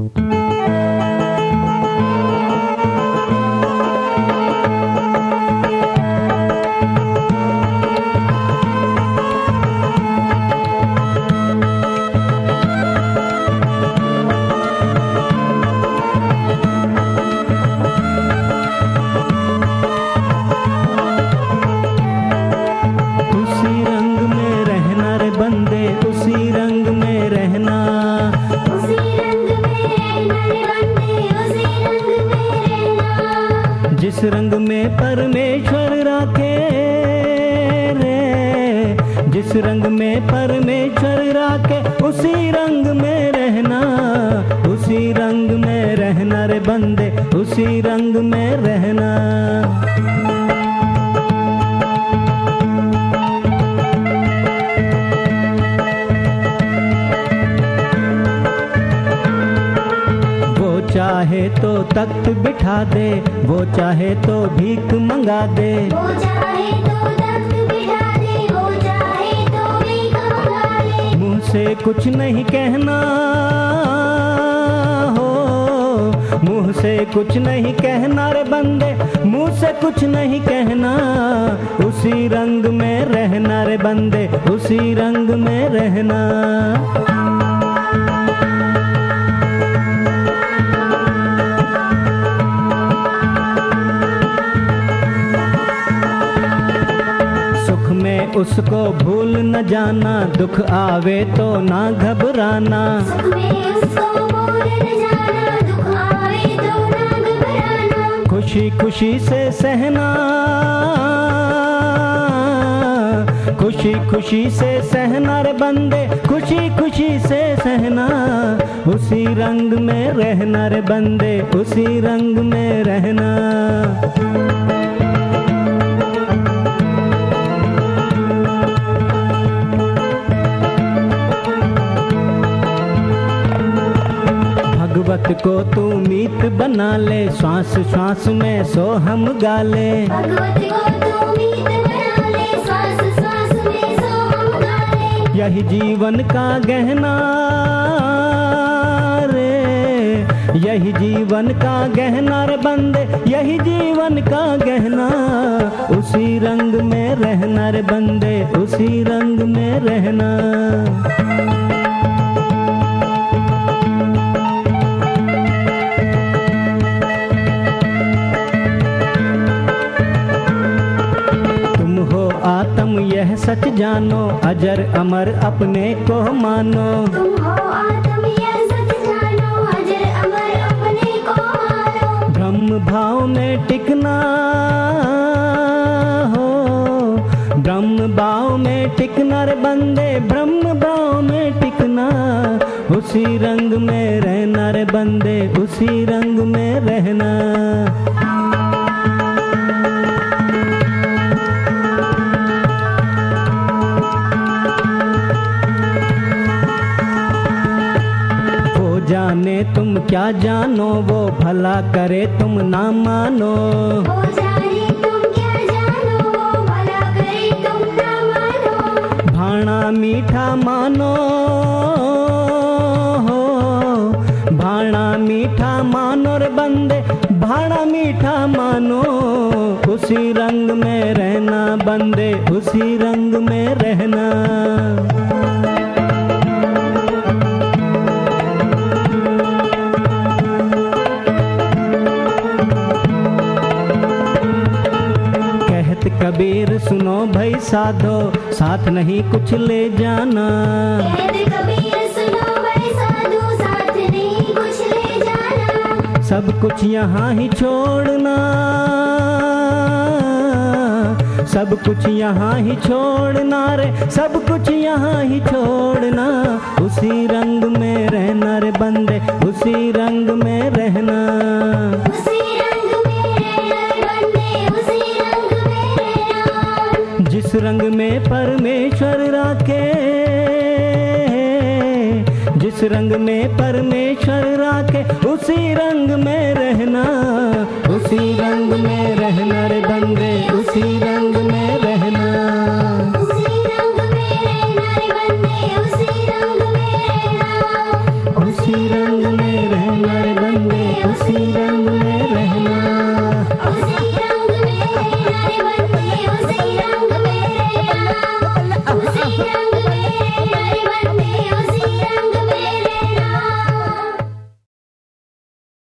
उसी रंग में परमेश्वर राखे रे। जिस रंग में परमेश्वर राखे, उसी रंग में रहना, उसी रंग में रहना रे बंदे, उसी रंग में रहना। चाहे तो तख्त बिठा दे वो चाहे तो भीख मंगा दे। वो चाहे तो तख्त बिठा दे वो चाहे तो भीख मंगा ले मुँह से कुछ नहीं कहना हो मुँह से कुछ नहीं कहना रे बंदे मुँह से कुछ नहीं कहना। उसी रंग में रहना रे बंदे उसी रंग में रहना। उसको भूल न जाना, दुख आवे तो ना घबराना। खुशी खुशी से सहना, खुशी खुशी से सहना रे बंदे, खुशी खुशी से सहना। उसी रंग में रहना रे बंदे, उसी रंग में रहना। भगवत को तू मीत बना ले श्वास श्वास में सो हम गाले। भगवत को मीत बना ले सांस सांस में सो हम गा ले यही जीवन का गहना रे यही जीवन का गहना रे बंदे यही जीवन का गहना। उसी रंग में रहना रे बंदे उसी रंग में रहना। सच जानो अजर अमर अपने को मानो। तुम हो आत्म यह सच जानो अजर अमर अपने को मानो। ब्रह्म भाव में टिकना हो। ब्रह्म भाव में टिकना रे बंदे ब्रह्म भाव में टिकना। उसी रंग में रहना रे बंदे उसी रंग में रहना। जाने तुम क्या जानो वो भला करे तुम ना मानो। वो जाने तुम क्या जानो वो भला करे तुम ना मानो। भाणा मीठा मानो। हो भाणा मीठा मानो रे बंदे भाणा मीठा मानो। उसी रंग में रहना बंदे उसी रंग में रहना। भाई साधो साथ नहीं कुछ ले जाना। कहते कबीर सुनो बड़े साधु साथ नहीं कुछ ले जाना। सब कुछ यहाँ ही छोड़ना। सब कुछ यहाँ ही छोड़ना रे सब कुछ यहाँ ही छोड़ना। उसी रंग में रहना रे बंदे उसी रंग में रहना। जिस रंग में परमेश्वर राखे। जिस रंग में परमेश्वर राखे उसी रंग में रहना